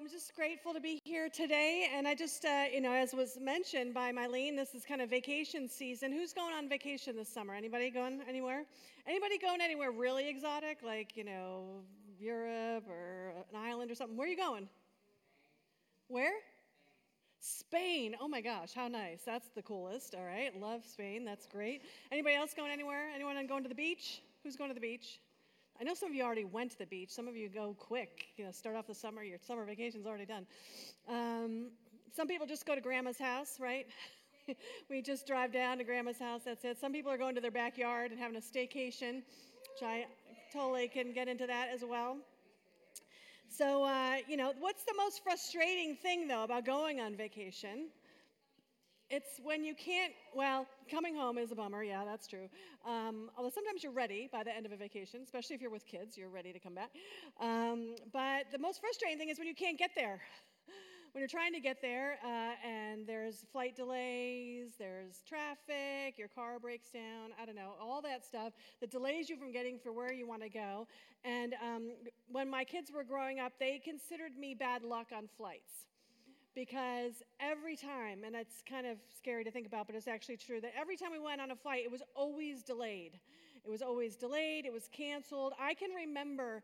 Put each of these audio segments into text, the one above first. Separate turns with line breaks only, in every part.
I'm just grateful to be here today. And I just, uh, you know, as was mentioned by Mylene, this is kind of vacation season. Who's going on vacation this summer? Anybody going anywhere? Anybody going anywhere really exotic, like, you know, Europe or an island or something? Where are you going? Where? Spain. Oh my gosh, how nice. That's the coolest. All right. Love Spain. That's great. Anybody else going anywhere? Anyone going to the beach? Who's going to the beach? I know some of you already went to the beach. Some of you go quick. You know, start off the summer, your summer vacation's already done. Um, some people just go to grandma's house, right? we just drive down to grandma's house, that's it. Some people are going to their backyard and having a staycation, which I totally can get into that as well. So, uh, you know, what's the most frustrating thing, though, about going on vacation? It's when you can't, well, coming home is a bummer, yeah, that's true. Um, although sometimes you're ready by the end of a vacation, especially if you're with kids, you're ready to come back. Um, but the most frustrating thing is when you can't get there. when you're trying to get there uh, and there's flight delays, there's traffic, your car breaks down, I don't know, all that stuff that delays you from getting for where you want to go. And um, when my kids were growing up, they considered me bad luck on flights because every time, and it's kind of scary to think about, but it's actually true, that every time we went on a flight, it was always delayed. It was always delayed, it was canceled. I can remember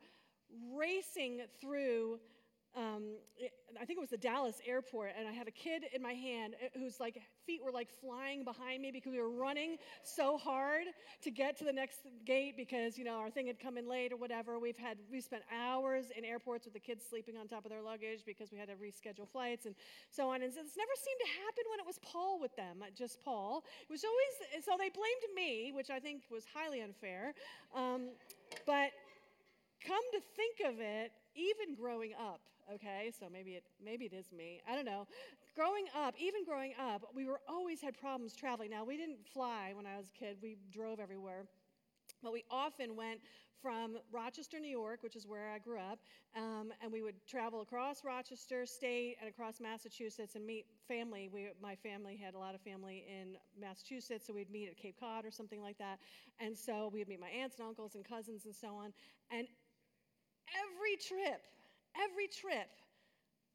racing through um, I think it was the Dallas airport, and I had a kid in my hand uh, whose like feet were like flying behind me because we were running so hard to get to the next gate because you know our thing had come in late or whatever. We've had we spent hours in airports with the kids sleeping on top of their luggage because we had to reschedule flights and so on. And so this never seemed to happen when it was Paul with them, uh, just Paul. It was always so they blamed me, which I think was highly unfair. Um, but come to think of it, even growing up okay? So maybe it, maybe it is me. I don't know. Growing up, even growing up, we were always had problems traveling. Now, we didn't fly when I was a kid, we drove everywhere. But we often went from Rochester, New York, which is where I grew up, um, and we would travel across Rochester State and across Massachusetts and meet family. We, my family had a lot of family in Massachusetts, so we'd meet at Cape Cod or something like that. And so we'd meet my aunts and uncles and cousins and so on. And every trip, every trip,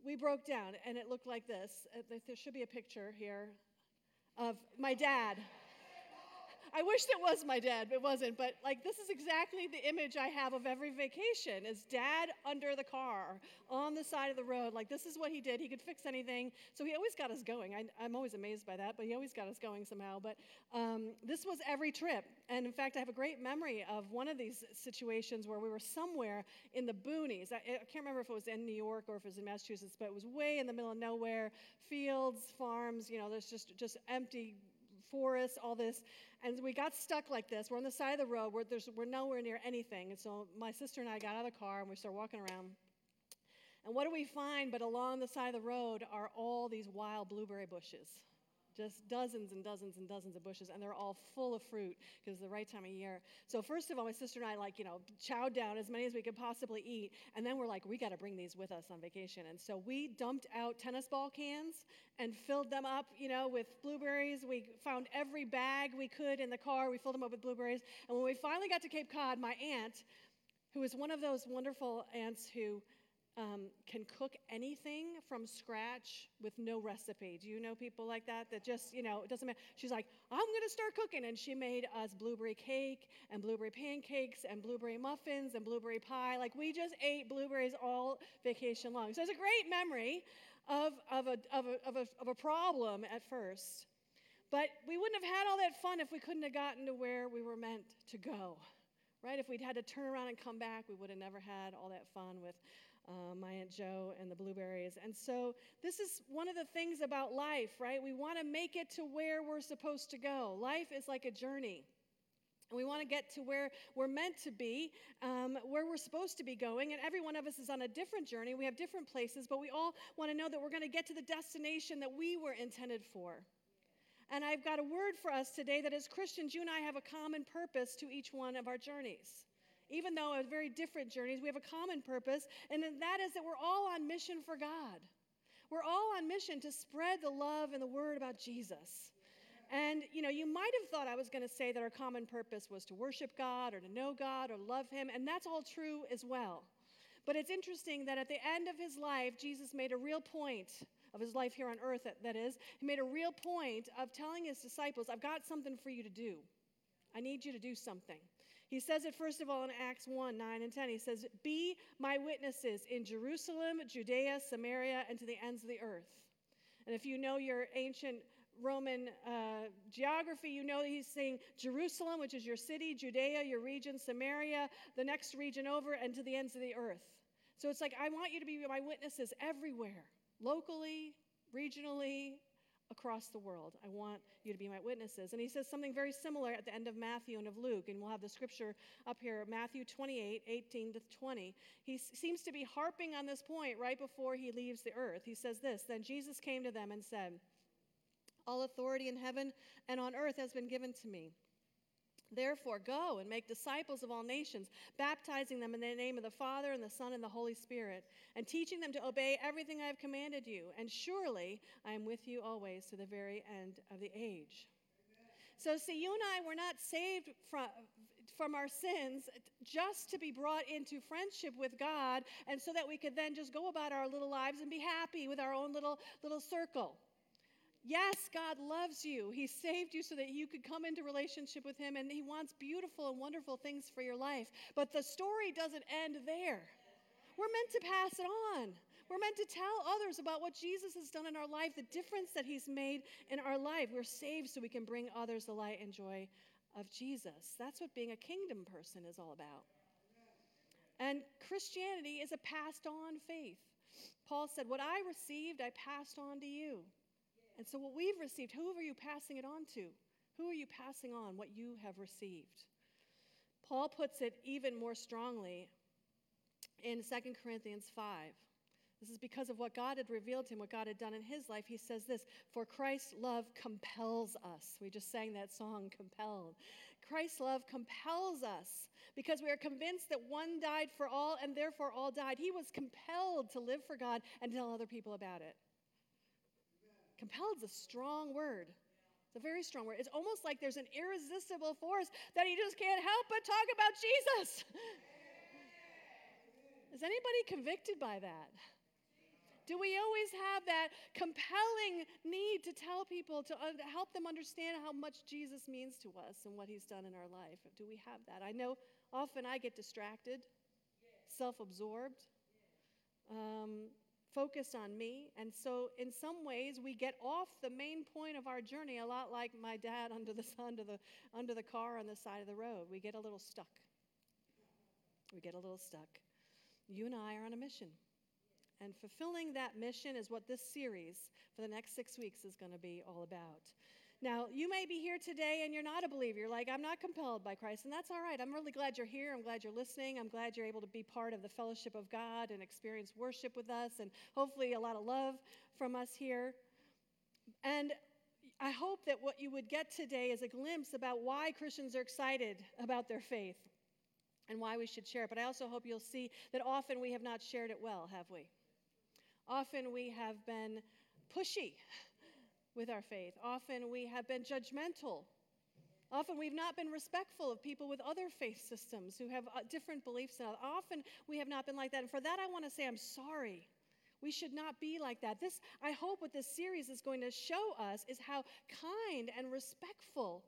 we broke down, and it looked like this. Uh, there should be a picture here of my dad. I wish it was my dad, but it wasn't. But like this is exactly the image I have of every vacation is dad under the car on the side of the road. Like this is what he did. He could fix anything. So he always got us going. I, am always amazed by that, but he always got us going somehow. But um, this was every trip. And in fact, I have a great memory of one of these situations where we were somewhere in the boonies. I, I can't remember if it was in New York or if it was in Massachusetts, but it was way in the middle of nowhere, fields, farms, you know, there's just, just empty forests, all this. And we got stuck like this. We're on the side of the road. We're, we're nowhere near anything. And so my sister and I got out of the car and we started walking around. And what do we find but along the side of the road are all these wild blueberry bushes? Just dozens and dozens and dozens of bushes, and they're all full of fruit because it's the right time of year. So, first of all, my sister and I, like, you know, chowed down as many as we could possibly eat, and then we're like, we got to bring these with us on vacation. And so, we dumped out tennis ball cans and filled them up, you know, with blueberries. We found every bag we could in the car, we filled them up with blueberries. And when we finally got to Cape Cod, my aunt, who is one of those wonderful aunts who um, can cook anything from scratch with no recipe. Do you know people like that? That just, you know, it doesn't matter. She's like, I'm going to start cooking. And she made us blueberry cake and blueberry pancakes and blueberry muffins and blueberry pie. Like, we just ate blueberries all vacation long. So it's a great memory of, of, a, of, a, of, a, of a problem at first. But we wouldn't have had all that fun if we couldn't have gotten to where we were meant to go. Right? If we'd had to turn around and come back, we would have never had all that fun with uh, my Aunt Joe and the blueberries. And so, this is one of the things about life, right? We want to make it to where we're supposed to go. Life is like a journey. And we want to get to where we're meant to be, um, where we're supposed to be going. And every one of us is on a different journey. We have different places, but we all want to know that we're going to get to the destination that we were intended for. And I've got a word for us today that as Christians, you and I have a common purpose to each one of our journeys even though it's very different journeys, we have a common purpose, and that is that we're all on mission for God. We're all on mission to spread the love and the word about Jesus. And you know, you might have thought I was going to say that our common purpose was to worship God or to know God or love Him, and that's all true as well. But it's interesting that at the end of his life, Jesus made a real point of his life here on earth, that, that is, he made a real point of telling his disciples, I've got something for you to do. I need you to do something. He says it first of all in Acts 1 9 and 10. He says, Be my witnesses in Jerusalem, Judea, Samaria, and to the ends of the earth. And if you know your ancient Roman uh, geography, you know he's saying Jerusalem, which is your city, Judea, your region, Samaria, the next region over, and to the ends of the earth. So it's like, I want you to be my witnesses everywhere, locally, regionally, across the world. I want you to be my witnesses. And he says something very similar at the end of Matthew and of Luke. And we'll have the scripture up here Matthew 28 18 to 20. He seems to be harping on this point right before he leaves the earth. He says this Then Jesus came to them and said, All authority in heaven and on earth has been given to me. Therefore, go and make disciples of all nations, baptizing them in the name of the Father and the Son and the Holy Spirit, and teaching them to obey everything I have commanded you. And surely I am with you always to the very end of the age. So, see, you and I were not saved from, from our sins just to be brought into friendship with God, and so that we could then just go about our little lives and be happy with our own little, little circle. Yes, God loves you. He saved you so that you could come into relationship with Him, and He wants beautiful and wonderful things for your life. But the story doesn't end there. We're meant to pass it on. We're meant to tell others about what Jesus has done in our life, the difference that He's made in our life. We're saved so we can bring others the light and joy of Jesus. That's what being a kingdom person is all about. And Christianity is a passed on faith. Paul said, What I received, I passed on to you. And so, what we've received, who are you passing it on to? Who are you passing on what you have received? Paul puts it even more strongly in 2 Corinthians 5. This is because of what God had revealed to him, what God had done in his life. He says this For Christ's love compels us. We just sang that song, Compelled. Christ's love compels us because we are convinced that one died for all and therefore all died. He was compelled to live for God and tell other people about it. Compelled is a strong word. It's a very strong word. It's almost like there's an irresistible force that he just can't help but talk about Jesus. Is anybody convicted by that? Do we always have that compelling need to tell people, to uh, help them understand how much Jesus means to us and what he's done in our life? Do we have that? I know often I get distracted, self absorbed. Um, focused on me. And so, in some ways, we get off the main point of our journey a lot like my dad under the, under the, under the car on the side of the road. We get a little stuck. We get a little stuck. You and I are on a mission. And fulfilling that mission is what this series for the next six weeks is going to be all about. Now, you may be here today and you're not a believer. You're like, I'm not compelled by Christ, and that's all right. I'm really glad you're here. I'm glad you're listening. I'm glad you're able to be part of the fellowship of God and experience worship with us, and hopefully a lot of love from us here. And I hope that what you would get today is a glimpse about why Christians are excited about their faith and why we should share it. But I also hope you'll see that often we have not shared it well, have we? Often we have been pushy with our faith. Often we have been judgmental. Often we've not been respectful of people with other faith systems who have uh, different beliefs. Often we have not been like that. And for that, I want to say I'm sorry. We should not be like that. This, I hope, what this series is going to show us is how kind and respectful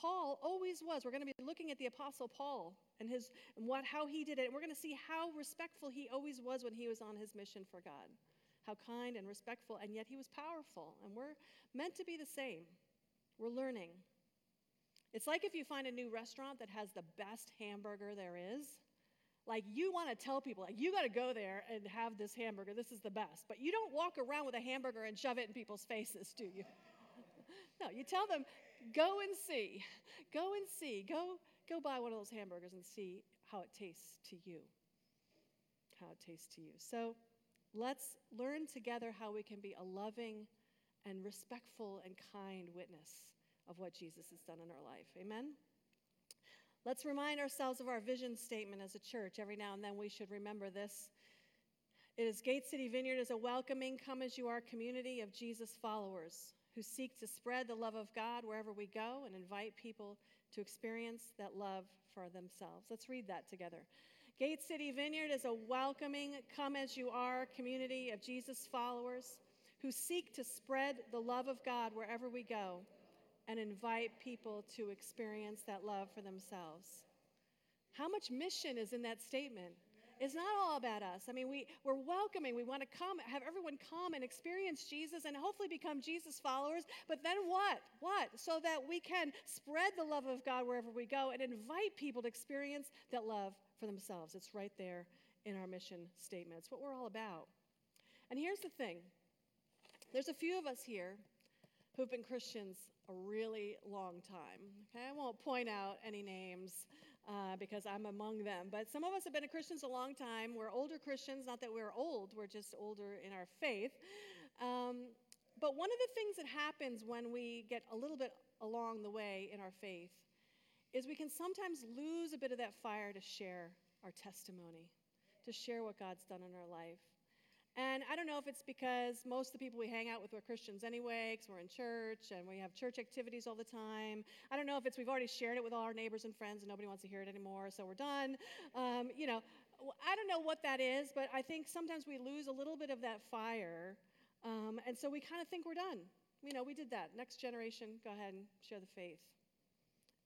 Paul always was. We're going to be looking at the Apostle Paul and his and what how he did it. And we're going to see how respectful he always was when he was on his mission for God how kind and respectful, and yet he was powerful. And we're meant to be the same. We're learning. It's like if you find a new restaurant that has the best hamburger there is. Like you want to tell people, like you got to go there and have this hamburger. This is the best. But you don't walk around with a hamburger and shove it in people's faces, do you? no, you tell them, go and see. Go and see. Go go buy one of those hamburgers and see how it tastes to you. How it tastes to you. So Let's learn together how we can be a loving and respectful and kind witness of what Jesus has done in our life. Amen? Let's remind ourselves of our vision statement as a church. Every now and then we should remember this. It is Gate City Vineyard is a welcoming, come as you are community of Jesus followers who seek to spread the love of God wherever we go and invite people to experience that love for themselves. Let's read that together. Gate City Vineyard is a welcoming, come as you are community of Jesus followers who seek to spread the love of God wherever we go and invite people to experience that love for themselves. How much mission is in that statement? It's not all about us. I mean, we, we're welcoming. We want to come, have everyone come and experience Jesus and hopefully become Jesus followers. But then what? What? So that we can spread the love of God wherever we go and invite people to experience that love for themselves. It's right there in our mission statement. It's what we're all about. And here's the thing there's a few of us here who've been Christians a really long time. Okay, I won't point out any names uh, because I'm among them. But some of us have been Christians a long time. We're older Christians, not that we're old, we're just older in our faith. Um, but one of the things that happens when we get a little bit along the way in our faith is we can sometimes lose a bit of that fire to share our testimony, to share what God's done in our life. And I don't know if it's because most of the people we hang out with are Christians anyway, because we're in church and we have church activities all the time. I don't know if it's we've already shared it with all our neighbors and friends and nobody wants to hear it anymore, so we're done. Um, you know, I don't know what that is, but I think sometimes we lose a little bit of that fire, um, and so we kind of think we're done. You know, we did that. Next generation, go ahead and share the faith.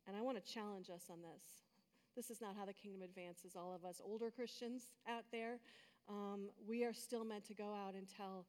And I want to challenge us on this. This is not how the kingdom advances. All of us older Christians out there, um, we are still meant to go out and tell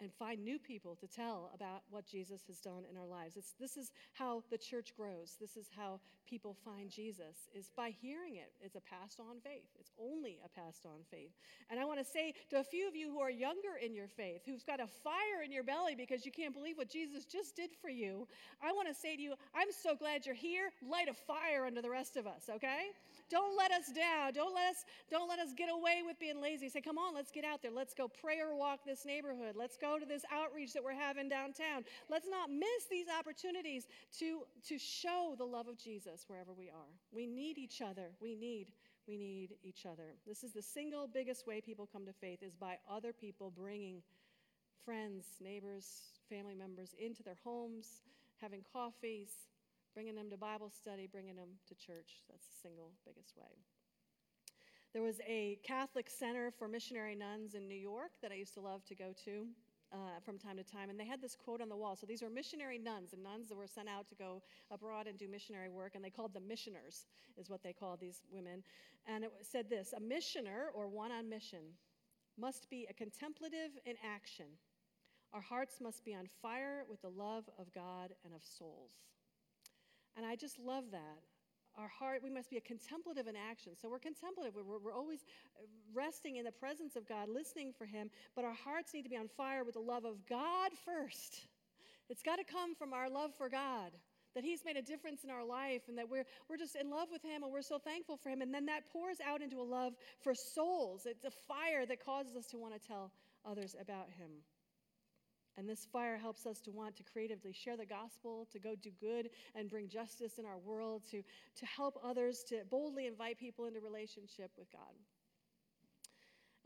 and find new people to tell about what Jesus has done in our lives. It's, this is how the church grows. This is how people find Jesus is by hearing it. It's a passed on faith. It's only a passed on faith. And I want to say to a few of you who are younger in your faith, who've got a fire in your belly because you can't believe what Jesus just did for you, I want to say to you, I'm so glad you're here. Light a fire under the rest of us, okay? Don't let us down. Don't let us, don't let us get away with being lazy. Say, come on, let's get out there. Let's go prayer walk this neighborhood. Let's go to this outreach that we're having downtown. Let's not miss these opportunities to, to show the love of Jesus wherever we are. We need each other. We need we need each other. This is the single biggest way people come to faith is by other people bringing friends, neighbors, family members into their homes, having coffees, bringing them to Bible study, bringing them to church. That's the single biggest way. There was a Catholic Center for Missionary Nuns in New York that I used to love to go to. Uh, from time to time, and they had this quote on the wall. So these were missionary nuns, and nuns that were sent out to go abroad and do missionary work, and they called them missioners, is what they called these women. And it said this A missioner, or one on mission, must be a contemplative in action. Our hearts must be on fire with the love of God and of souls. And I just love that. Our heart, we must be a contemplative in action. So we're contemplative. We're, we're always resting in the presence of God, listening for Him, but our hearts need to be on fire with the love of God first. It's got to come from our love for God that he's made a difference in our life and that we're, we're just in love with him and we're so thankful for him. And then that pours out into a love for souls. It's a fire that causes us to want to tell others about him. And this fire helps us to want to creatively share the gospel, to go do good and bring justice in our world, to, to help others, to boldly invite people into relationship with God.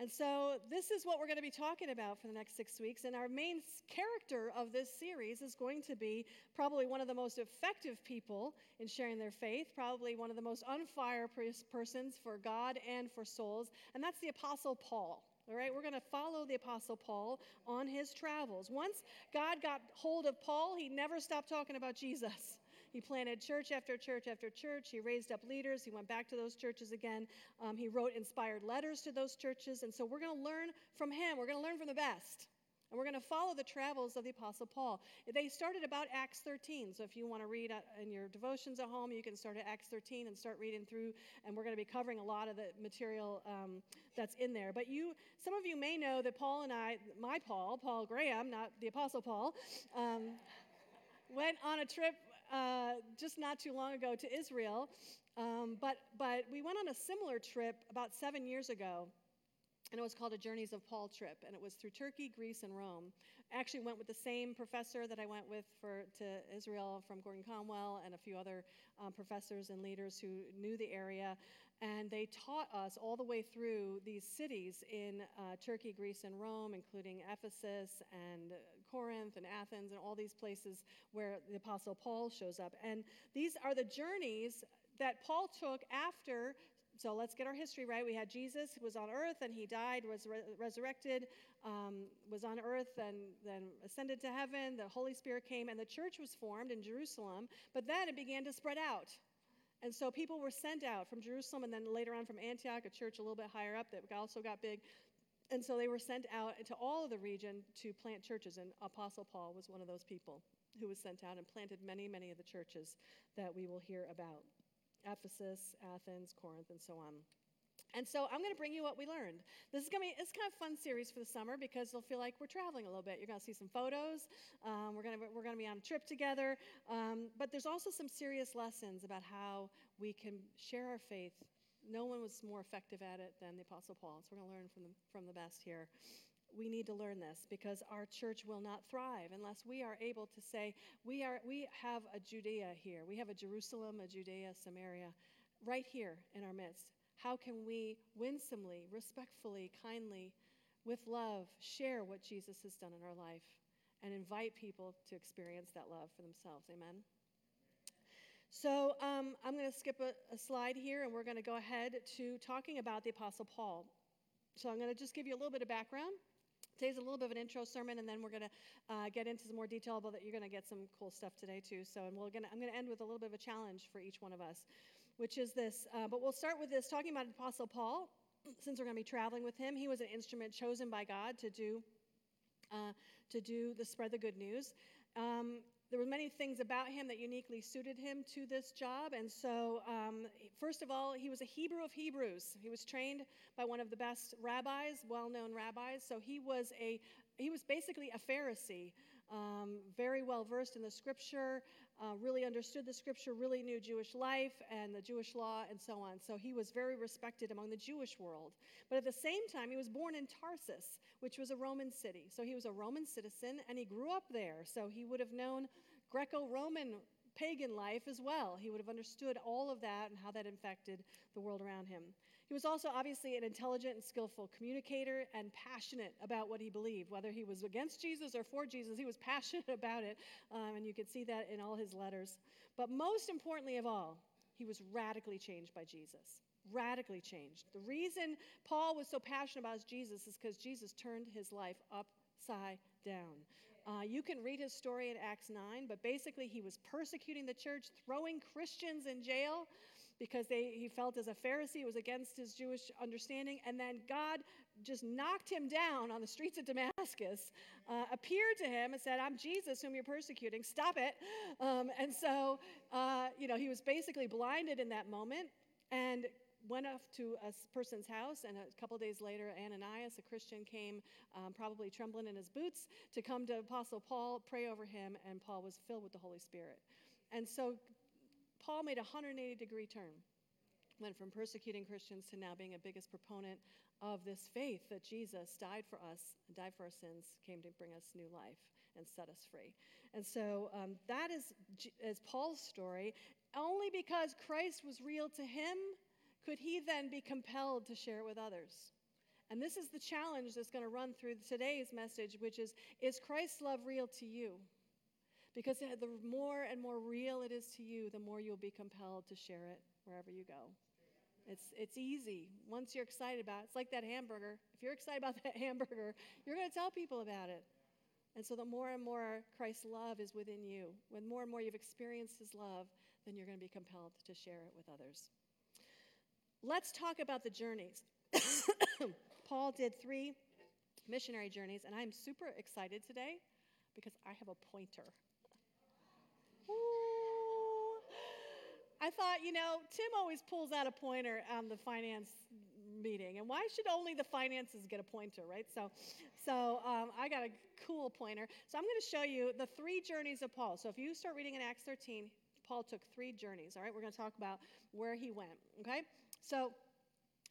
And so, this is what we're going to be talking about for the next six weeks. And our main character of this series is going to be probably one of the most effective people in sharing their faith, probably one of the most on fire persons for God and for souls, and that's the Apostle Paul. All right, we're going to follow the Apostle Paul on his travels. Once God got hold of Paul, he never stopped talking about Jesus. He planted church after church after church. He raised up leaders. He went back to those churches again. Um, he wrote inspired letters to those churches. And so we're going to learn from him. We're going to learn from the best. And we're going to follow the travels of the Apostle Paul. They started about Acts 13. So if you want to read in your devotions at home, you can start at Acts 13 and start reading through. And we're going to be covering a lot of the material um, that's in there. But you, some of you may know that Paul and I, my Paul, Paul Graham, not the Apostle Paul, um, went on a trip uh, just not too long ago to Israel. Um, but, but we went on a similar trip about seven years ago and it was called a Journeys of Paul trip, and it was through Turkey, Greece, and Rome. I actually went with the same professor that I went with for to Israel from Gordon Conwell, and a few other um, professors and leaders who knew the area, and they taught us all the way through these cities in uh, Turkey, Greece, and Rome, including Ephesus and Corinth and Athens, and all these places where the Apostle Paul shows up. And these are the journeys that Paul took after so let's get our history right. We had Jesus who was on earth and he died, was re- resurrected, um, was on earth and then ascended to heaven. The Holy Spirit came and the church was formed in Jerusalem. But then it began to spread out. And so people were sent out from Jerusalem and then later on from Antioch, a church a little bit higher up that also got big. And so they were sent out into all of the region to plant churches. And Apostle Paul was one of those people who was sent out and planted many, many of the churches that we will hear about. Ephesus, Athens, Corinth, and so on. And so I'm going to bring you what we learned. This is going to be it's kind of fun series for the summer because you'll feel like we're traveling a little bit. You're going to see some photos. Um, we're going to we're going to be on a trip together. Um, but there's also some serious lessons about how we can share our faith. No one was more effective at it than the Apostle Paul. So we're going to learn from the from the best here. We need to learn this because our church will not thrive unless we are able to say we are we have a Judea here. We have a Jerusalem, a Judea, Samaria, right here in our midst how can we winsomely, respectfully, kindly, with love, share what Jesus has done in our life and invite people to experience that love for themselves? Amen. So um, I'm going to skip a, a slide here and we're going to go ahead to talking about the Apostle Paul. So I'm going to just give you a little bit of background. Today's a little bit of an intro sermon, and then we're going to uh, get into some more detail about that. You're going to get some cool stuff today too. So, and we're gonna, I'm going to end with a little bit of a challenge for each one of us which is this. Uh, but we'll start with this talking about Apostle Paul, since we're going to be traveling with him. He was an instrument chosen by God to do. Uh, to do the spread the good news. Um, there were many things about him that uniquely suited him to this job. And so, um, first of all, he was a Hebrew of Hebrews. He was trained by one of the best rabbis, well-known rabbis. So he was a he was basically a Pharisee, um, very well versed in the Scripture uh, really understood the scripture, really knew Jewish life and the Jewish law and so on. So he was very respected among the Jewish world. But at the same time, he was born in Tarsus, which was a Roman city. So he was a Roman citizen and he grew up there. So he would have known Greco Roman pagan life as well. He would have understood all of that and how that infected the world around him. He was also obviously an intelligent and skillful communicator and passionate about what he believed. Whether he was against Jesus or for Jesus, he was passionate about it. Um, and you can see that in all his letters. But most importantly of all, he was radically changed by Jesus. Radically changed. The reason Paul was so passionate about Jesus is because Jesus turned his life upside down. Uh, you can read his story in Acts 9, but basically, he was persecuting the church, throwing Christians in jail because they, he felt as a Pharisee it was against his Jewish understanding. And then God just knocked him down on the streets of Damascus, uh, appeared to him and said, I'm Jesus whom you're persecuting. Stop it. Um, and so, uh, you know, he was basically blinded in that moment and went off to a person's house. And a couple days later, Ananias, a Christian, came, um, probably trembling in his boots, to come to Apostle Paul, pray over him, and Paul was filled with the Holy Spirit. And so Paul made a 180 degree turn, went from persecuting Christians to now being a biggest proponent of this faith that Jesus died for us, died for our sins, came to bring us new life and set us free. And so um, that is, is Paul's story. Only because Christ was real to him could he then be compelled to share it with others. And this is the challenge that's going to run through today's message, which is Is Christ's love real to you? Because uh, the more and more real it is to you, the more you'll be compelled to share it wherever you go. It's, it's easy. Once you're excited about it, it's like that hamburger. If you're excited about that hamburger, you're going to tell people about it. And so, the more and more Christ's love is within you, when more and more you've experienced his love, then you're going to be compelled to share it with others. Let's talk about the journeys. Paul did three missionary journeys, and I'm super excited today because I have a pointer. Ooh. I thought, you know, Tim always pulls out a pointer on the finance meeting, and why should only the finances get a pointer, right? So, so um, I got a cool pointer. So I'm going to show you the three journeys of Paul. So if you start reading in Acts 13, Paul took three journeys. All right, we're going to talk about where he went. Okay, so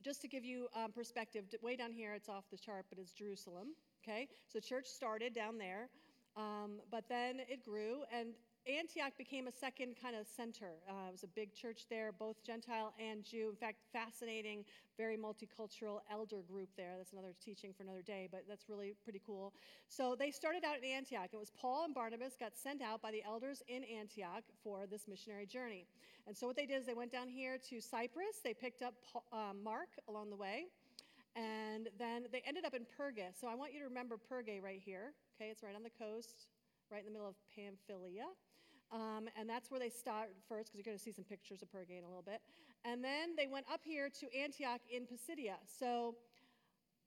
just to give you um, perspective, way down here, it's off the chart, but it's Jerusalem. Okay, so church started down there, um, but then it grew, and Antioch became a second kind of center. Uh, it was a big church there, both Gentile and Jew. In fact, fascinating, very multicultural elder group there. That's another teaching for another day, but that's really pretty cool. So they started out in Antioch. It was Paul and Barnabas got sent out by the elders in Antioch for this missionary journey. And so what they did is they went down here to Cyprus. They picked up Paul, um, Mark along the way. And then they ended up in Perga. So I want you to remember Perga right here. Okay, it's right on the coast, right in the middle of Pamphylia. Um, and that's where they start first, because you're going to see some pictures of Perga in a little bit. And then they went up here to Antioch in Pisidia. So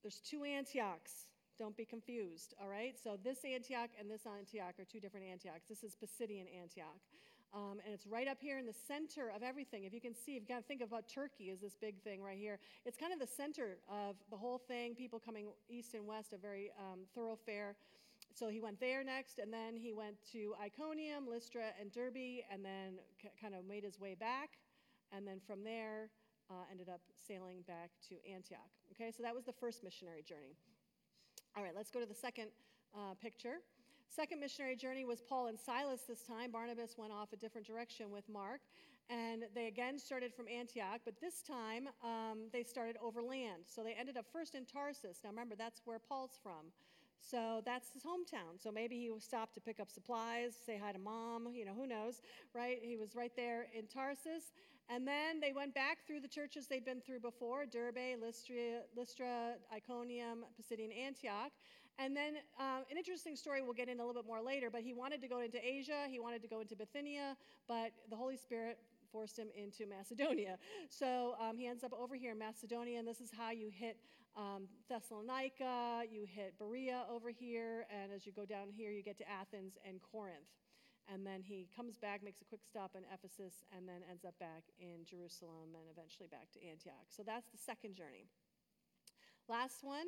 there's two Antiochs. Don't be confused, all right? So this Antioch and this Antioch are two different Antiochs. This is Pisidian Antioch. Um, and it's right up here in the center of everything. If you can see, if you got to think about Turkey as this big thing right here, it's kind of the center of the whole thing. People coming east and west, a very um, thoroughfare. So he went there next, and then he went to Iconium, Lystra, and Derbe, and then c- kind of made his way back. And then from there, uh, ended up sailing back to Antioch. Okay, so that was the first missionary journey. All right, let's go to the second uh, picture. Second missionary journey was Paul and Silas this time. Barnabas went off a different direction with Mark. And they again started from Antioch, but this time um, they started overland. So they ended up first in Tarsus. Now remember, that's where Paul's from. So that's his hometown. So maybe he stopped to pick up supplies, say hi to mom, you know, who knows, right? He was right there in Tarsus. And then they went back through the churches they'd been through before Derbe, Lystra, Lystra Iconium, Pisidian Antioch. And then um, an interesting story we'll get in a little bit more later, but he wanted to go into Asia, he wanted to go into Bithynia, but the Holy Spirit forced him into Macedonia. So um, he ends up over here in Macedonia, and this is how you hit um, Thessalonica, you hit Berea over here, and as you go down here, you get to Athens and Corinth. And then he comes back, makes a quick stop in Ephesus, and then ends up back in Jerusalem and eventually back to Antioch. So that's the second journey. Last one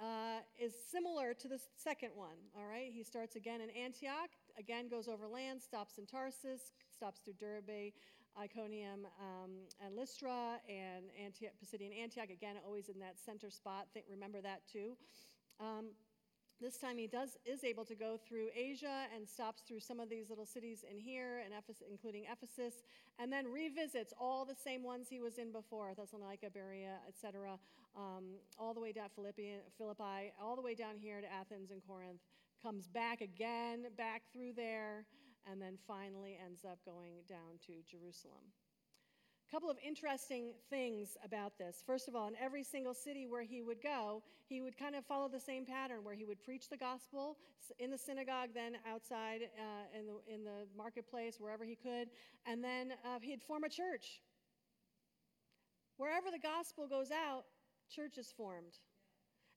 uh, is similar to the second one, all right? He starts again in Antioch, again goes over land, stops in Tarsus, stops through Derbe, Iconium, um, and Lystra, and Antioch, Pisidian Antioch, again, always in that center spot. Think, remember that too. Um, this time he does is able to go through Asia and stops through some of these little cities in here, and including Ephesus, and then revisits all the same ones he was in before: Thessalonica, Berea, etc., um, all the way down Philippi, Philippi, all the way down here to Athens and Corinth. Comes back again, back through there, and then finally ends up going down to Jerusalem A couple of interesting things about this. First of all, in every single city where he would go, he would kind of follow the same pattern where he would preach the gospel in the synagogue, then outside uh, in, the, in the marketplace, wherever he could, and then uh, he'd form a church. Wherever the gospel goes out, church is formed.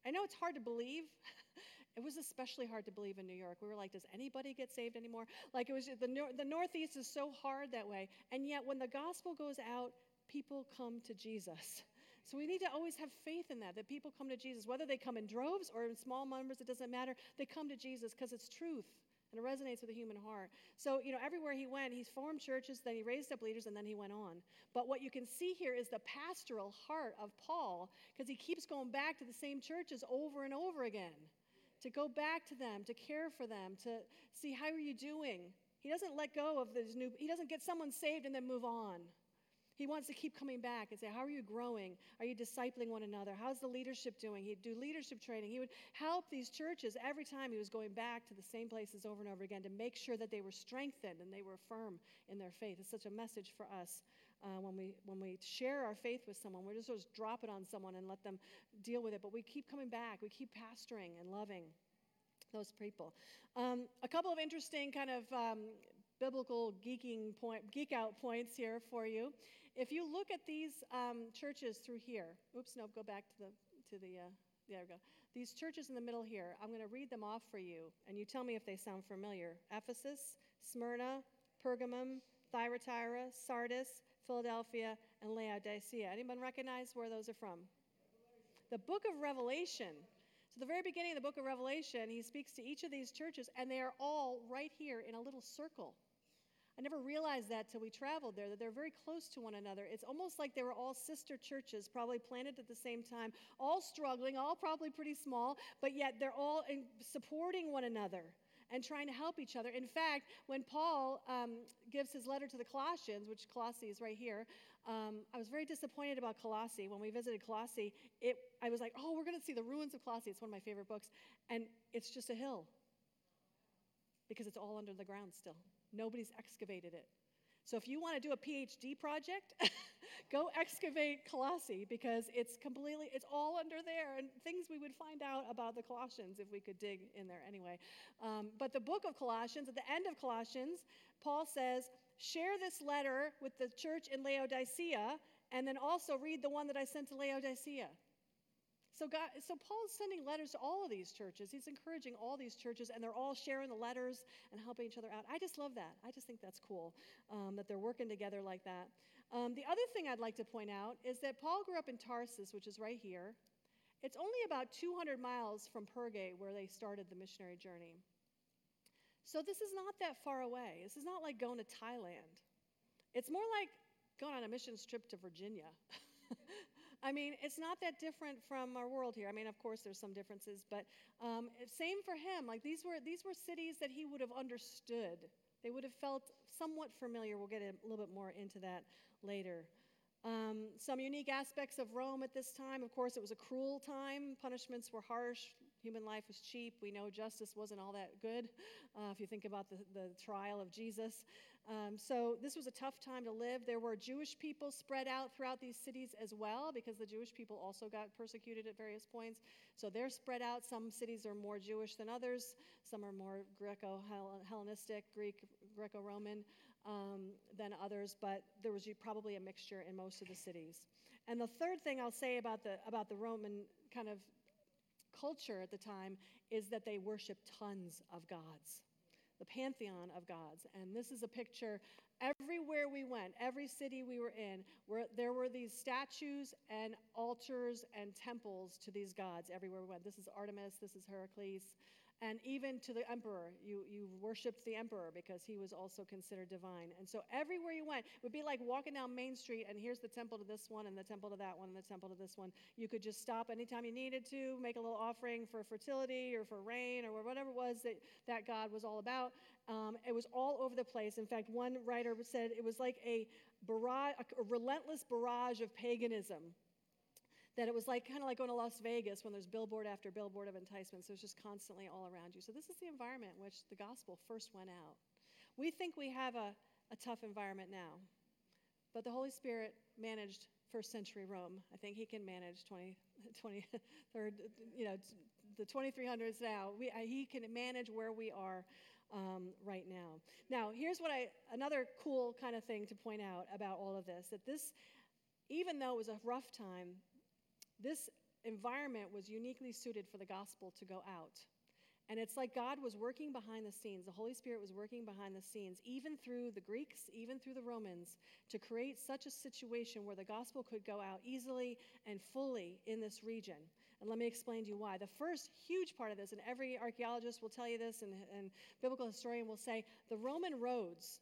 I know it's hard to believe. It was especially hard to believe in New York. We were like, does anybody get saved anymore? Like, it was the, the Northeast is so hard that way. And yet, when the gospel goes out, people come to Jesus. So we need to always have faith in that, that people come to Jesus. Whether they come in droves or in small numbers, it doesn't matter. They come to Jesus because it's truth and it resonates with the human heart. So, you know, everywhere he went, he formed churches, then he raised up leaders, and then he went on. But what you can see here is the pastoral heart of Paul because he keeps going back to the same churches over and over again to go back to them, to care for them, to see how are you doing. He doesn't let go of this new, he doesn't get someone saved and then move on. He wants to keep coming back and say, How are you growing? Are you discipling one another? How's the leadership doing? He'd do leadership training. He would help these churches every time he was going back to the same places over and over again to make sure that they were strengthened and they were firm in their faith. It's such a message for us uh, when, we, when we share our faith with someone. We're just, just drop it on someone and let them deal with it. But we keep coming back, we keep pastoring and loving those people. Um, a couple of interesting kind of um, biblical geeking point, geek out points here for you. If you look at these um, churches through here, oops, no, go back to the to the. Uh, there we go. These churches in the middle here, I'm going to read them off for you, and you tell me if they sound familiar. Ephesus, Smyrna, Pergamum, Thyatira, Sardis, Philadelphia, and Laodicea. Anyone recognize where those are from? The book of Revelation. So, the very beginning of the book of Revelation, he speaks to each of these churches, and they are all right here in a little circle. I never realized that till we traveled there, that they're very close to one another. It's almost like they were all sister churches, probably planted at the same time, all struggling, all probably pretty small, but yet they're all supporting one another and trying to help each other. In fact, when Paul um, gives his letter to the Colossians, which Colossae is right here, um, I was very disappointed about Colossae. When we visited Colossae, it, I was like, oh, we're going to see the ruins of Colossae. It's one of my favorite books. And it's just a hill because it's all under the ground still. Nobody's excavated it. So if you want to do a PhD project, go excavate Colossae because it's completely, it's all under there and things we would find out about the Colossians if we could dig in there anyway. Um, but the book of Colossians, at the end of Colossians, Paul says, share this letter with the church in Laodicea and then also read the one that I sent to Laodicea. So, God, so Paul's sending letters to all of these churches. He's encouraging all these churches, and they're all sharing the letters and helping each other out. I just love that. I just think that's cool um, that they're working together like that. Um, the other thing I'd like to point out is that Paul grew up in Tarsus, which is right here. It's only about 200 miles from Perga, where they started the missionary journey. So this is not that far away. This is not like going to Thailand. It's more like going on a missions trip to Virginia. I mean, it's not that different from our world here. I mean, of course, there's some differences, but um, same for him. Like these were these were cities that he would have understood. They would have felt somewhat familiar. We'll get a little bit more into that later. Um, some unique aspects of Rome at this time. Of course, it was a cruel time. Punishments were harsh. Human life was cheap. We know justice wasn't all that good uh, if you think about the, the trial of Jesus. Um, so this was a tough time to live. There were Jewish people spread out throughout these cities as well because the Jewish people also got persecuted at various points. So they're spread out. Some cities are more Jewish than others. Some are more Greco-Hellenistic, Greek, Greco-Roman um, than others. But there was probably a mixture in most of the cities. And the third thing I'll say about the about the Roman kind of culture at the time is that they worshiped tons of gods the pantheon of gods. And this is a picture everywhere we went, every city we were in, where there were these statues and altars and temples to these gods everywhere we went. This is Artemis, this is Heracles, and even to the emperor. You, you worshiped the emperor because he was also considered divine. And so everywhere you went, it would be like walking down Main Street and here's the temple to this one and the temple to that one and the temple to this one. You could just stop anytime you needed to, make a little offering for fertility or for rain or whatever it was that that God was all about. Um, it was all over the place. In fact, one writer said it was like a, barrage, a relentless barrage of paganism that it was like kind of like going to Las Vegas when there's billboard after billboard of enticements. There's just constantly all around you. So this is the environment in which the gospel first went out. We think we have a, a tough environment now, but the Holy Spirit managed first century Rome. I think he can manage 20, 23rd, you know, the 2300s now. We, uh, he can manage where we are um, right now. Now, here's what I, another cool kind of thing to point out about all of this that this, even though it was a rough time, this environment was uniquely suited for the gospel to go out. And it's like God was working behind the scenes. The Holy Spirit was working behind the scenes, even through the Greeks, even through the Romans, to create such a situation where the gospel could go out easily and fully in this region. And let me explain to you why. The first huge part of this, and every archaeologist will tell you this, and, and biblical historian will say, the Roman roads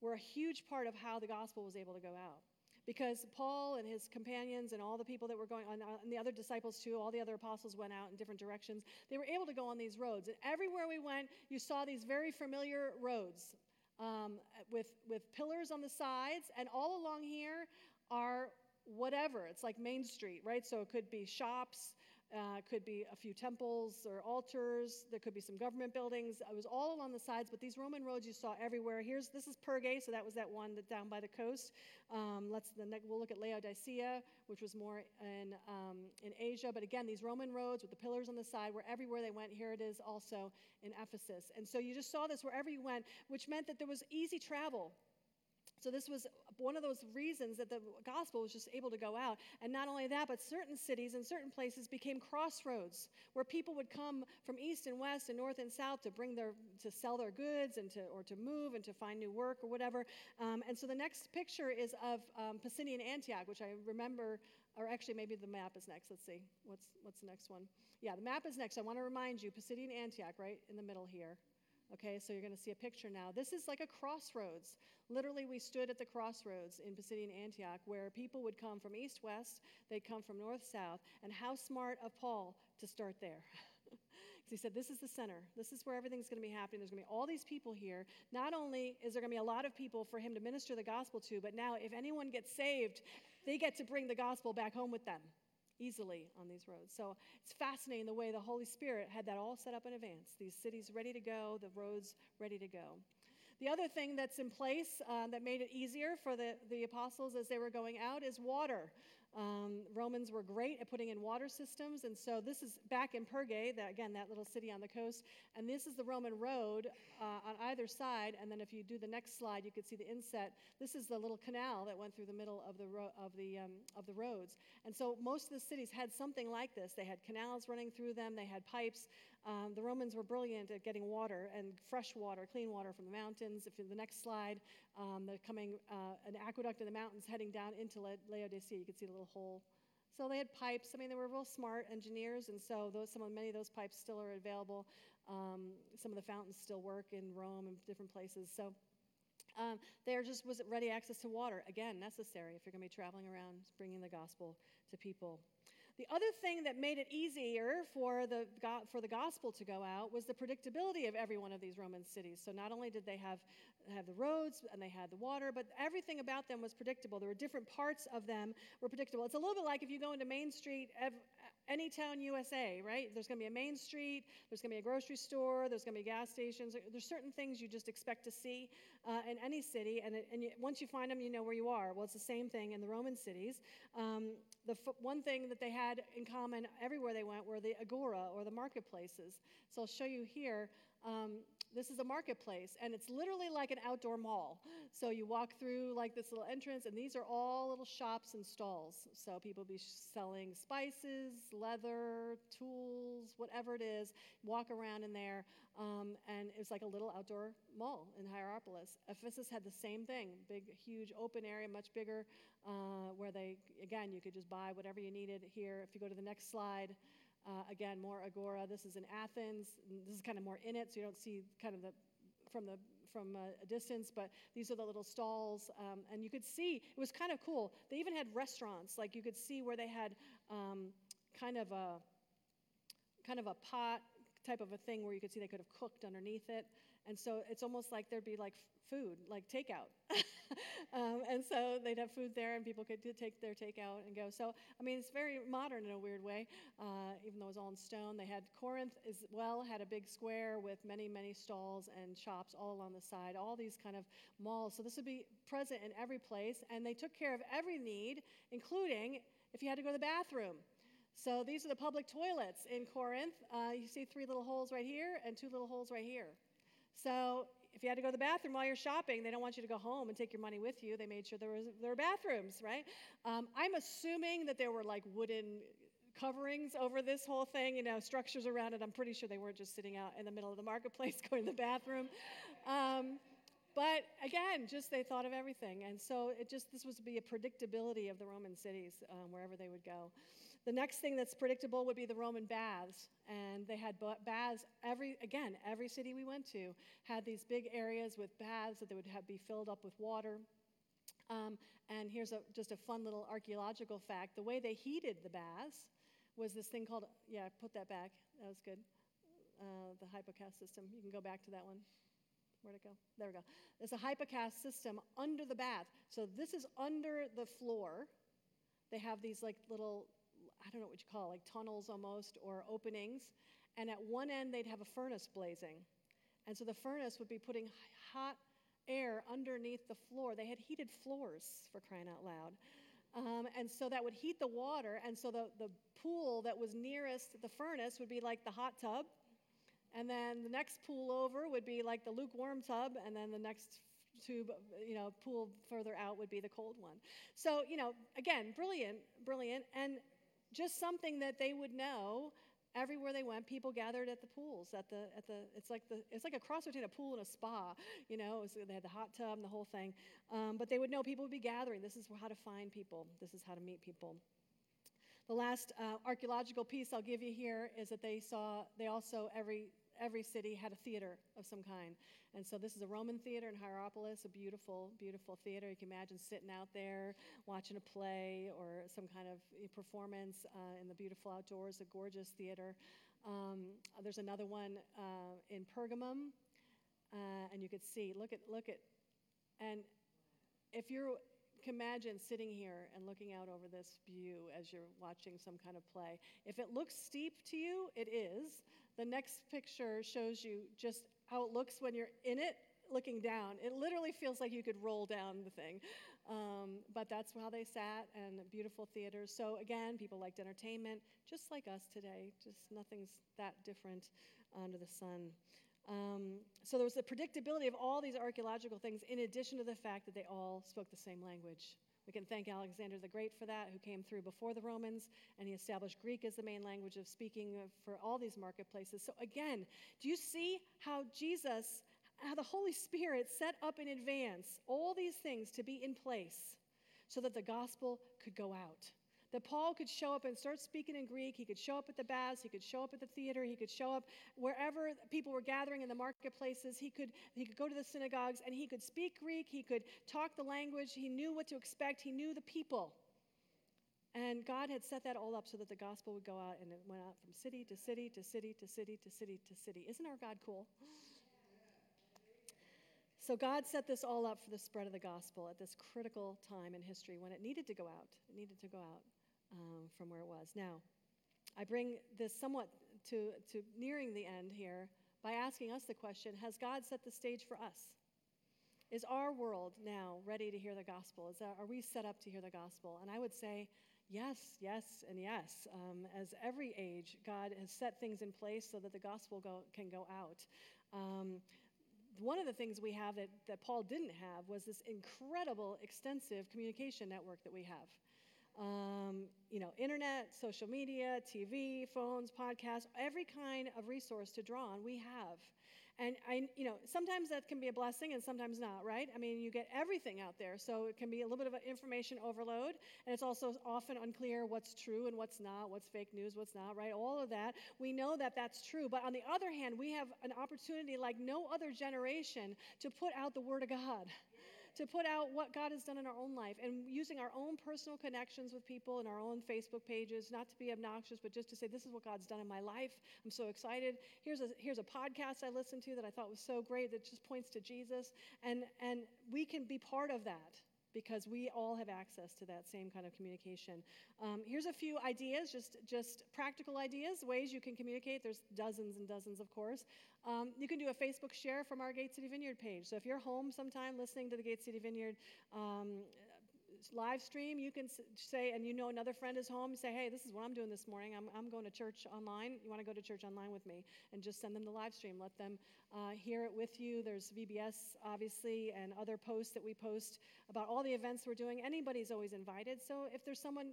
were a huge part of how the gospel was able to go out because Paul and his companions and all the people that were going on, and the other disciples too, all the other apostles went out in different directions. They were able to go on these roads. And everywhere we went, you saw these very familiar roads um, with, with pillars on the sides. And all along here are whatever. It's like Main Street, right? So it could be shops, uh, could be a few temples or altars. There could be some government buildings. It was all along the sides, but these Roman roads you saw everywhere. Here's this is Perga, so that was that one that down by the coast. Um, let's the next, we'll look at Laodicea, which was more in um, in Asia. But again, these Roman roads with the pillars on the side were everywhere they went. Here it is also in Ephesus, and so you just saw this wherever you went, which meant that there was easy travel so, this was one of those reasons that the gospel was just able to go out. And not only that, but certain cities and certain places became crossroads where people would come from east and west and north and south to bring their, to sell their goods and to, or to move and to find new work or whatever. Um, and so the next picture is of um, Pisidian Antioch, which I remember, or actually maybe the map is next. Let's see. What's, what's the next one? Yeah, the map is next. I want to remind you Pisidian Antioch, right in the middle here. Okay, so you're going to see a picture now. This is like a crossroads. Literally, we stood at the crossroads in Pisidian Antioch where people would come from east west, they'd come from north south. And how smart of Paul to start there. he said, This is the center. This is where everything's going to be happening. There's going to be all these people here. Not only is there going to be a lot of people for him to minister the gospel to, but now if anyone gets saved, they get to bring the gospel back home with them easily on these roads. So it's fascinating the way the Holy Spirit had that all set up in advance. These cities ready to go, the roads ready to go. The other thing that's in place uh, that made it easier for the, the apostles as they were going out is water. Um, Romans were great at putting in water systems, and so this is back in Perge, that, again, that little city on the coast, and this is the Roman road uh, on either side. And then if you do the next slide, you could see the inset. This is the little canal that went through the middle of the ro- of the um, of the roads. And so most of the cities had something like this. They had canals running through them. They had pipes. Um, the Romans were brilliant at getting water and fresh water, clean water from the mountains. If the next slide, um, they're coming uh, an aqueduct in the mountains heading down into La- Laodicea. You can see the little hole. So they had pipes. I mean, they were real smart engineers, and so those, some of many of those pipes still are available. Um, some of the fountains still work in Rome and different places. So um, there just was ready access to water. Again, necessary if you're going to be traveling around bringing the gospel to people. The other thing that made it easier for the, for the gospel to go out was the predictability of every one of these Roman cities. So not only did they have, have the roads and they had the water, but everything about them was predictable. There were different parts of them were predictable. It's a little bit like if you go into Main Street, any town USA, right? There's going to be a main street, there's going to be a grocery store, there's going to be gas stations. There's certain things you just expect to see uh, in any city, and, it, and you, once you find them, you know where you are. Well, it's the same thing in the Roman cities. Um, the f- one thing that they had in common everywhere they went were the agora or the marketplaces. So I'll show you here. Um, this is a marketplace, and it's literally like an outdoor mall. So you walk through like this little entrance, and these are all little shops and stalls. So people be selling spices, leather, tools, whatever it is. Walk around in there, um, and it's like a little outdoor mall in Hierapolis. Ephesus had the same thing, big, huge open area, much bigger, uh, where they again you could just buy whatever you needed here. If you go to the next slide. Uh, again, more agora. This is in Athens. This is kind of more in it, so you don't see kind of the from the from a, distance. But these are the little stalls, um, and you could see it was kind of cool. They even had restaurants, like you could see where they had um, kind of a kind of a pot type of a thing where you could see they could have cooked underneath it. And so it's almost like there'd be like food, like takeout. um, and so they'd have food there and people could take their takeout and go. So, I mean, it's very modern in a weird way, uh, even though it was all in stone. They had Corinth as well, had a big square with many, many stalls and shops all along the side, all these kind of malls. So this would be present in every place. And they took care of every need, including if you had to go to the bathroom. So these are the public toilets in Corinth. Uh, you see three little holes right here and two little holes right here. So if you had to go to the bathroom while you're shopping, they don't want you to go home and take your money with you. They made sure there, was, there were bathrooms, right? Um, I'm assuming that there were like wooden coverings over this whole thing, you know, structures around it. I'm pretty sure they weren't just sitting out in the middle of the marketplace going to the bathroom. Um, but again, just they thought of everything. And so it just, this was to be a predictability of the Roman cities um, wherever they would go. The next thing that's predictable would be the Roman baths. And they had baths every, again, every city we went to had these big areas with baths that they would have, be filled up with water. Um, and here's a, just a fun little archaeological fact the way they heated the baths was this thing called, yeah, put that back. That was good. Uh, the hypocaust system. You can go back to that one. Where'd it go? There we go. There's a hypocaust system under the bath. So this is under the floor. They have these like little I don't know what you call it, like tunnels almost or openings. And at one end, they'd have a furnace blazing. And so the furnace would be putting hot air underneath the floor. They had heated floors for crying out loud. Um, and so that would heat the water. And so the, the pool that was nearest the furnace would be like the hot tub. And then the next pool over would be like the lukewarm tub. And then the next tube, you know, pool further out would be the cold one. So, you know, again, brilliant, brilliant. And just something that they would know everywhere they went. People gathered at the pools at the at the it's like the it's like a cross between a pool and a spa you know was, they had the hot tub and the whole thing. Um, but they would know people would be gathering. This is how to find people. This is how to meet people. The last uh, archaeological piece i'll give you here is that they saw they also every every city had a theater of some kind. And so this is a Roman theater in Hierapolis, a beautiful, beautiful theater. You can imagine sitting out there watching a play or some kind of performance uh, in the beautiful outdoors, a gorgeous theater. Um, there's another one uh, in Pergamum, uh, and you could see. Look at look at, and if you can imagine sitting here and looking out over this view as you're watching some kind of play, if it looks steep to you, it is. The next picture shows you just how it looks when you're in it, looking down. It literally feels like you could roll down the thing. Um, but that's how they sat, and beautiful theaters. So, again, people liked entertainment, just like us today. Just nothing's that different under the sun. Um, so, there was the predictability of all these archaeological things, in addition to the fact that they all spoke the same language. We can thank Alexander the Great for that, who came through before the Romans, and he established Greek as the main language of speaking for all these marketplaces. So, again, do you see how Jesus how the Holy Spirit set up in advance all these things to be in place so that the gospel could go out. That Paul could show up and start speaking in Greek. He could show up at the baths. He could show up at the theater. He could show up wherever people were gathering in the marketplaces. He could, he could go to the synagogues and he could speak Greek. He could talk the language. He knew what to expect. He knew the people. And God had set that all up so that the gospel would go out and it went out from city to city to city to city to city to city. Isn't our God cool? So God set this all up for the spread of the gospel at this critical time in history when it needed to go out. It needed to go out um, from where it was. Now, I bring this somewhat to, to nearing the end here by asking us the question Has God set the stage for us? Is our world now ready to hear the gospel? Is that, are we set up to hear the gospel? And I would say, yes, yes, and yes. Um, as every age, God has set things in place so that the gospel go, can go out. Um, one of the things we have that, that Paul didn't have was this incredible, extensive communication network that we have. Um, you know, internet, social media, TV, phones, podcasts, every kind of resource to draw on, we have. And I, you know, sometimes that can be a blessing and sometimes not, right? I mean, you get everything out there, so it can be a little bit of an information overload, and it's also often unclear what's true and what's not, what's fake news, what's not, right? All of that. We know that that's true, but on the other hand, we have an opportunity like no other generation to put out the Word of God to put out what God has done in our own life and using our own personal connections with people and our own Facebook pages, not to be obnoxious, but just to say, this is what God's done in my life. I'm so excited. Here's a, here's a podcast I listened to that I thought was so great that just points to Jesus. And, and we can be part of that because we all have access to that same kind of communication. Um, here's a few ideas, just, just practical ideas, ways you can communicate. There's dozens and dozens, of course. Um, you can do a Facebook share from our Gate City Vineyard page. So if you're home sometime listening to the Gate City Vineyard um, live stream, you can say, and you know another friend is home, say, hey, this is what I'm doing this morning. I'm, I'm going to church online. You want to go to church online with me? And just send them the live stream. Let them uh, hear it with you. There's VBS, obviously, and other posts that we post about all the events we're doing. Anybody's always invited. So if there's someone,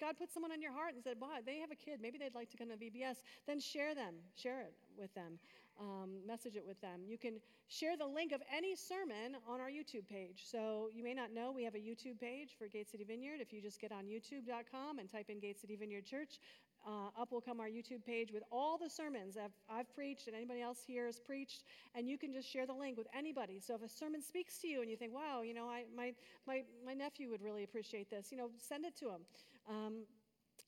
God put someone on your heart and said, wow, they have a kid, maybe they'd like to come to VBS, then share them, share it with them um, message it with them. You can share the link of any sermon on our YouTube page. So you may not know we have a YouTube page for Gate City Vineyard. If you just get on youtube.com and type in Gate City Vineyard Church, uh, up will come our YouTube page with all the sermons I've, I've preached and anybody else here has preached, and you can just share the link with anybody. So if a sermon speaks to you and you think, wow, you know, I, my, my, my nephew would really appreciate this, you know, send it to him. Um,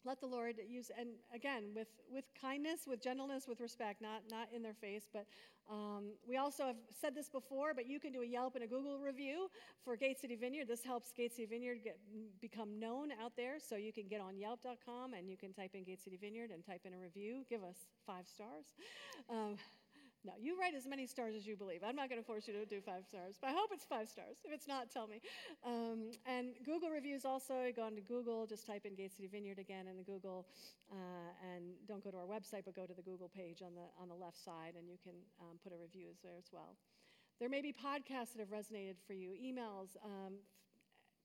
let the Lord use, and again, with, with kindness, with gentleness, with respect, not, not in their face. But um, we also have said this before, but you can do a Yelp and a Google review for Gate City Vineyard. This helps Gate City Vineyard get, become known out there. So you can get on yelp.com and you can type in Gate City Vineyard and type in a review. Give us five stars. Um, no, you write as many stars as you believe. I'm not going to force you to do five stars, but I hope it's five stars. If it's not, tell me. Um, and Google reviews also, go on to Google, just type in Gate City Vineyard again in the Google, uh, and don't go to our website, but go to the Google page on the, on the left side, and you can um, put a review there as well. There may be podcasts that have resonated for you, emails, um,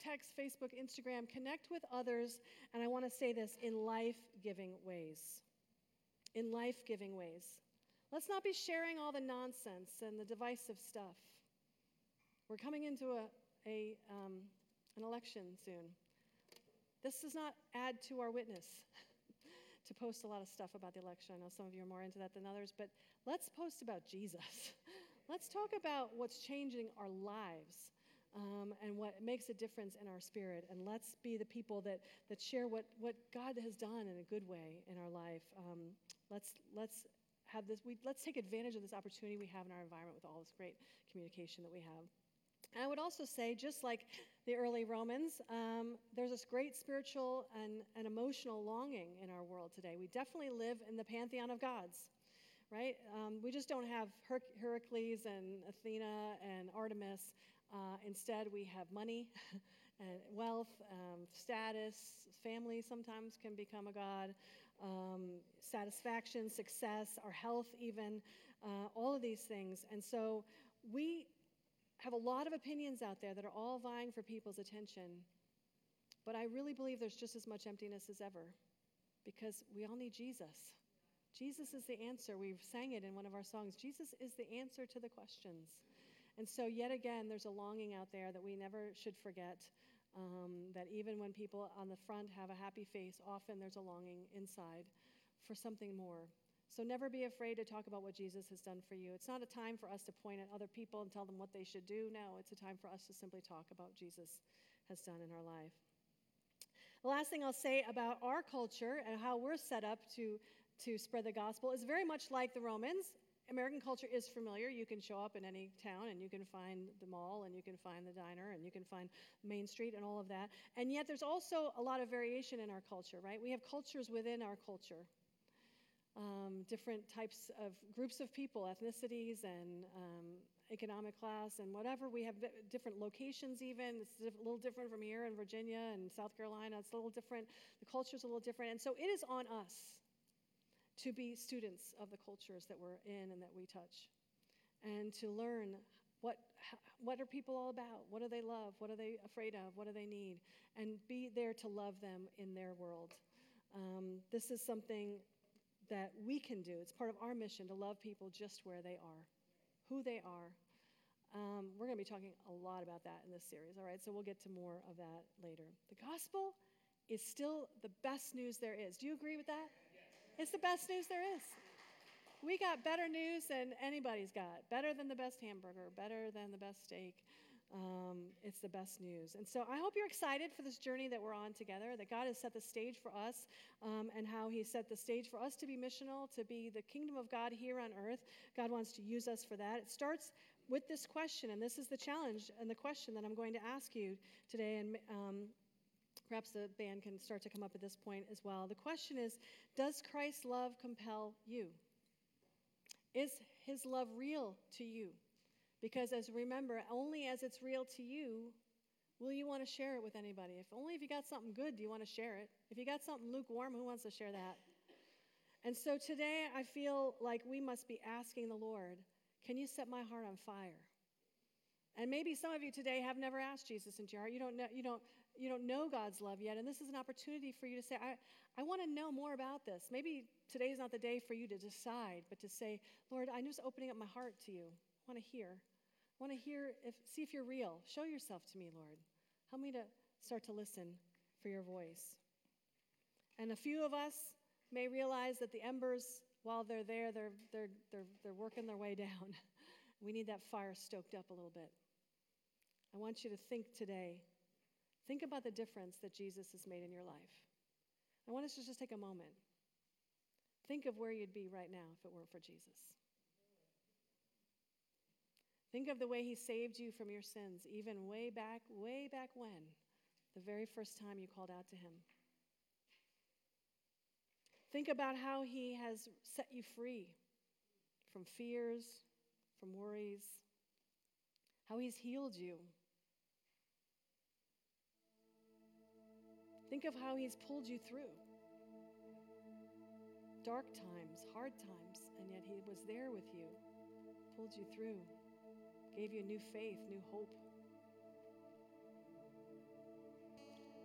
text, Facebook, Instagram. Connect with others, and I want to say this in life giving ways. In life giving ways. Let's not be sharing all the nonsense and the divisive stuff. We're coming into a, a um, an election soon. This does not add to our witness to post a lot of stuff about the election. I know some of you are more into that than others, but let's post about Jesus. let's talk about what's changing our lives. um, and what makes a difference in our spirit. And let's be the people that, that share what, what God has done in a good way in our life. Um, let's, let's have this, we, let's take advantage of this opportunity we have in our environment with all this great communication that we have. And I would also say, just like the early Romans, um, there's this great spiritual and, and emotional longing in our world today. We definitely live in the pantheon of gods, right? Um, we just don't have Her- Heracles and Athena and Artemis. Uh, instead, we have money and wealth, um, status, family sometimes can become a god, um, satisfaction, success, our health, even, uh, all of these things. And so we have a lot of opinions out there that are all vying for people's attention. But I really believe there's just as much emptiness as ever because we all need Jesus. Jesus is the answer. We sang it in one of our songs. Jesus is the answer to the questions. And so, yet again, there's a longing out there that we never should forget. Um, that even when people on the front have a happy face, often there's a longing inside for something more. So never be afraid to talk about what Jesus has done for you. It's not a time for us to point at other people and tell them what they should do. No, it's a time for us to simply talk about Jesus has done in our life. The last thing I'll say about our culture and how we're set up to, to spread the gospel is very much like the Romans. American culture is familiar. You can show up in any town and you can find the mall and you can find the diner and you can find Main Street and all of that. And yet there's also a lot of variation in our culture, right? We have cultures within our culture um, different types of groups of people, ethnicities and um, economic class and whatever. We have different locations, even. It's a little different from here in Virginia and South Carolina. It's a little different. The culture's a little different. And so it is on us to be students of the cultures that we're in and that we touch and to learn what, what are people all about? What do they love? What are they afraid of? What do they need? And be there to love them in their world. Um, this is something that we can do. It's part of our mission to love people just where they are, who they are. Um, we're going to be talking a lot about that in this series, all right? So we'll get to more of that later. The gospel is still the best news there is. Do you agree with that? It's the best news there is. We got better news than anybody's got, better than the best hamburger, better than the best steak. Um, it's the best news. And so I hope you're excited for this journey that we're on together, that God has set the stage for us, um, and how He set the stage for us to be missional, to be the kingdom of God here on earth. God wants to use us for that. It starts with this question, and this is the challenge and the question that I'm going to ask you today. And um, perhaps the band can start to come up at this point as well. The question is Does Christ's love compel you? Is His love real to you? Because as remember, only as it's real to you will you want to share it with anybody. If only if you got something good do you want to share it. If you got something lukewarm, who wants to share that? And so today I feel like we must be asking the Lord, can you set my heart on fire? And maybe some of you today have never asked Jesus into your heart. You don't know, you don't, you don't know God's love yet. And this is an opportunity for you to say, I, I want to know more about this. Maybe today's not the day for you to decide, but to say, Lord, I'm just opening up my heart to you. I want to hear I want to hear if see if you're real. Show yourself to me, Lord. Help me to start to listen for your voice. And a few of us may realize that the embers, while they're there, they're, they're, they're, they're working their way down. We need that fire stoked up a little bit. I want you to think today. Think about the difference that Jesus has made in your life. I want us to just take a moment. Think of where you'd be right now if it weren't for Jesus. Think of the way He saved you from your sins, even way back, way back when, the very first time you called out to Him. Think about how He has set you free from fears, from worries, how He's healed you. Think of how He's pulled you through dark times, hard times, and yet He was there with you, pulled you through gave you new faith, new hope.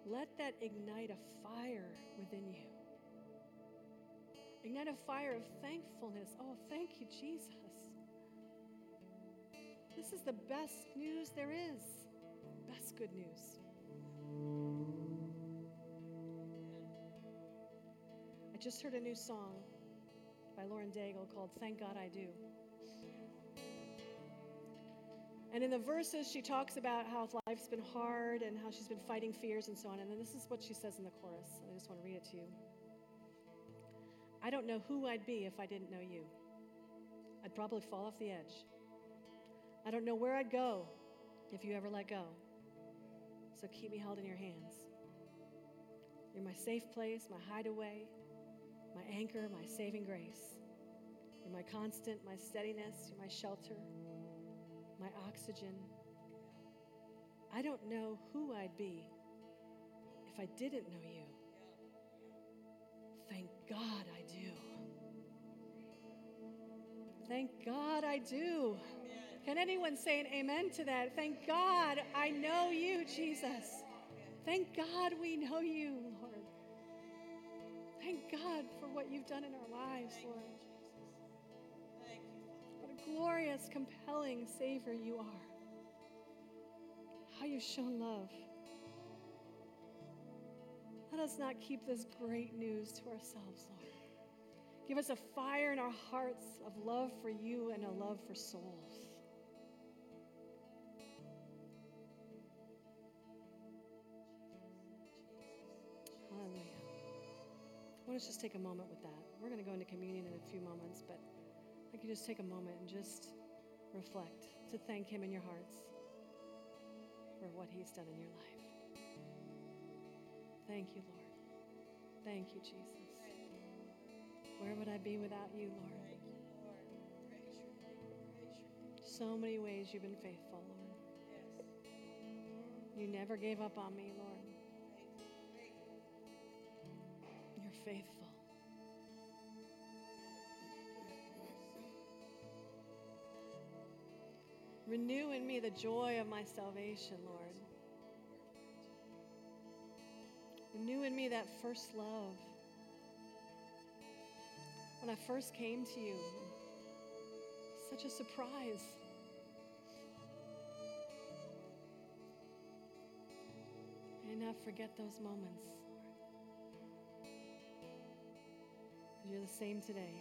Let that ignite a fire within you. Ignite a fire of thankfulness. Oh, thank you, Jesus. This is the best news there is. Best good news. Just heard a new song by Lauren Daigle called Thank God I Do. And in the verses, she talks about how life's been hard and how she's been fighting fears and so on. And then this is what she says in the chorus. I just want to read it to you. I don't know who I'd be if I didn't know you. I'd probably fall off the edge. I don't know where I'd go if you ever let go. So keep me held in your hands. You're my safe place, my hideaway, my anchor, my saving grace. You're my constant, my steadiness, you're my shelter, my oxygen. I don't know who I'd be if I didn't know you. Thank God I do. Thank God I do. Can anyone say an amen to that? Thank God I know you, Jesus. Thank God we know you. Thank God for what you've done in our lives, Lord. What a glorious, compelling Savior you are. How you've shown love. Let us not keep this great news to ourselves, Lord. Give us a fire in our hearts of love for you and a love for souls. To just take a moment with that. We're going to go into communion in a few moments, but I can just take a moment and just reflect to thank Him in your hearts for what He's done in your life. Thank you, Lord. Thank you, Jesus. Where would I be without you, Lord? So many ways you've been faithful, Lord. You never gave up on me, Lord. Faithful. Renew in me the joy of my salvation, Lord. Renew in me that first love. When I first came to you, such a surprise. May I not forget those moments, You're the same today.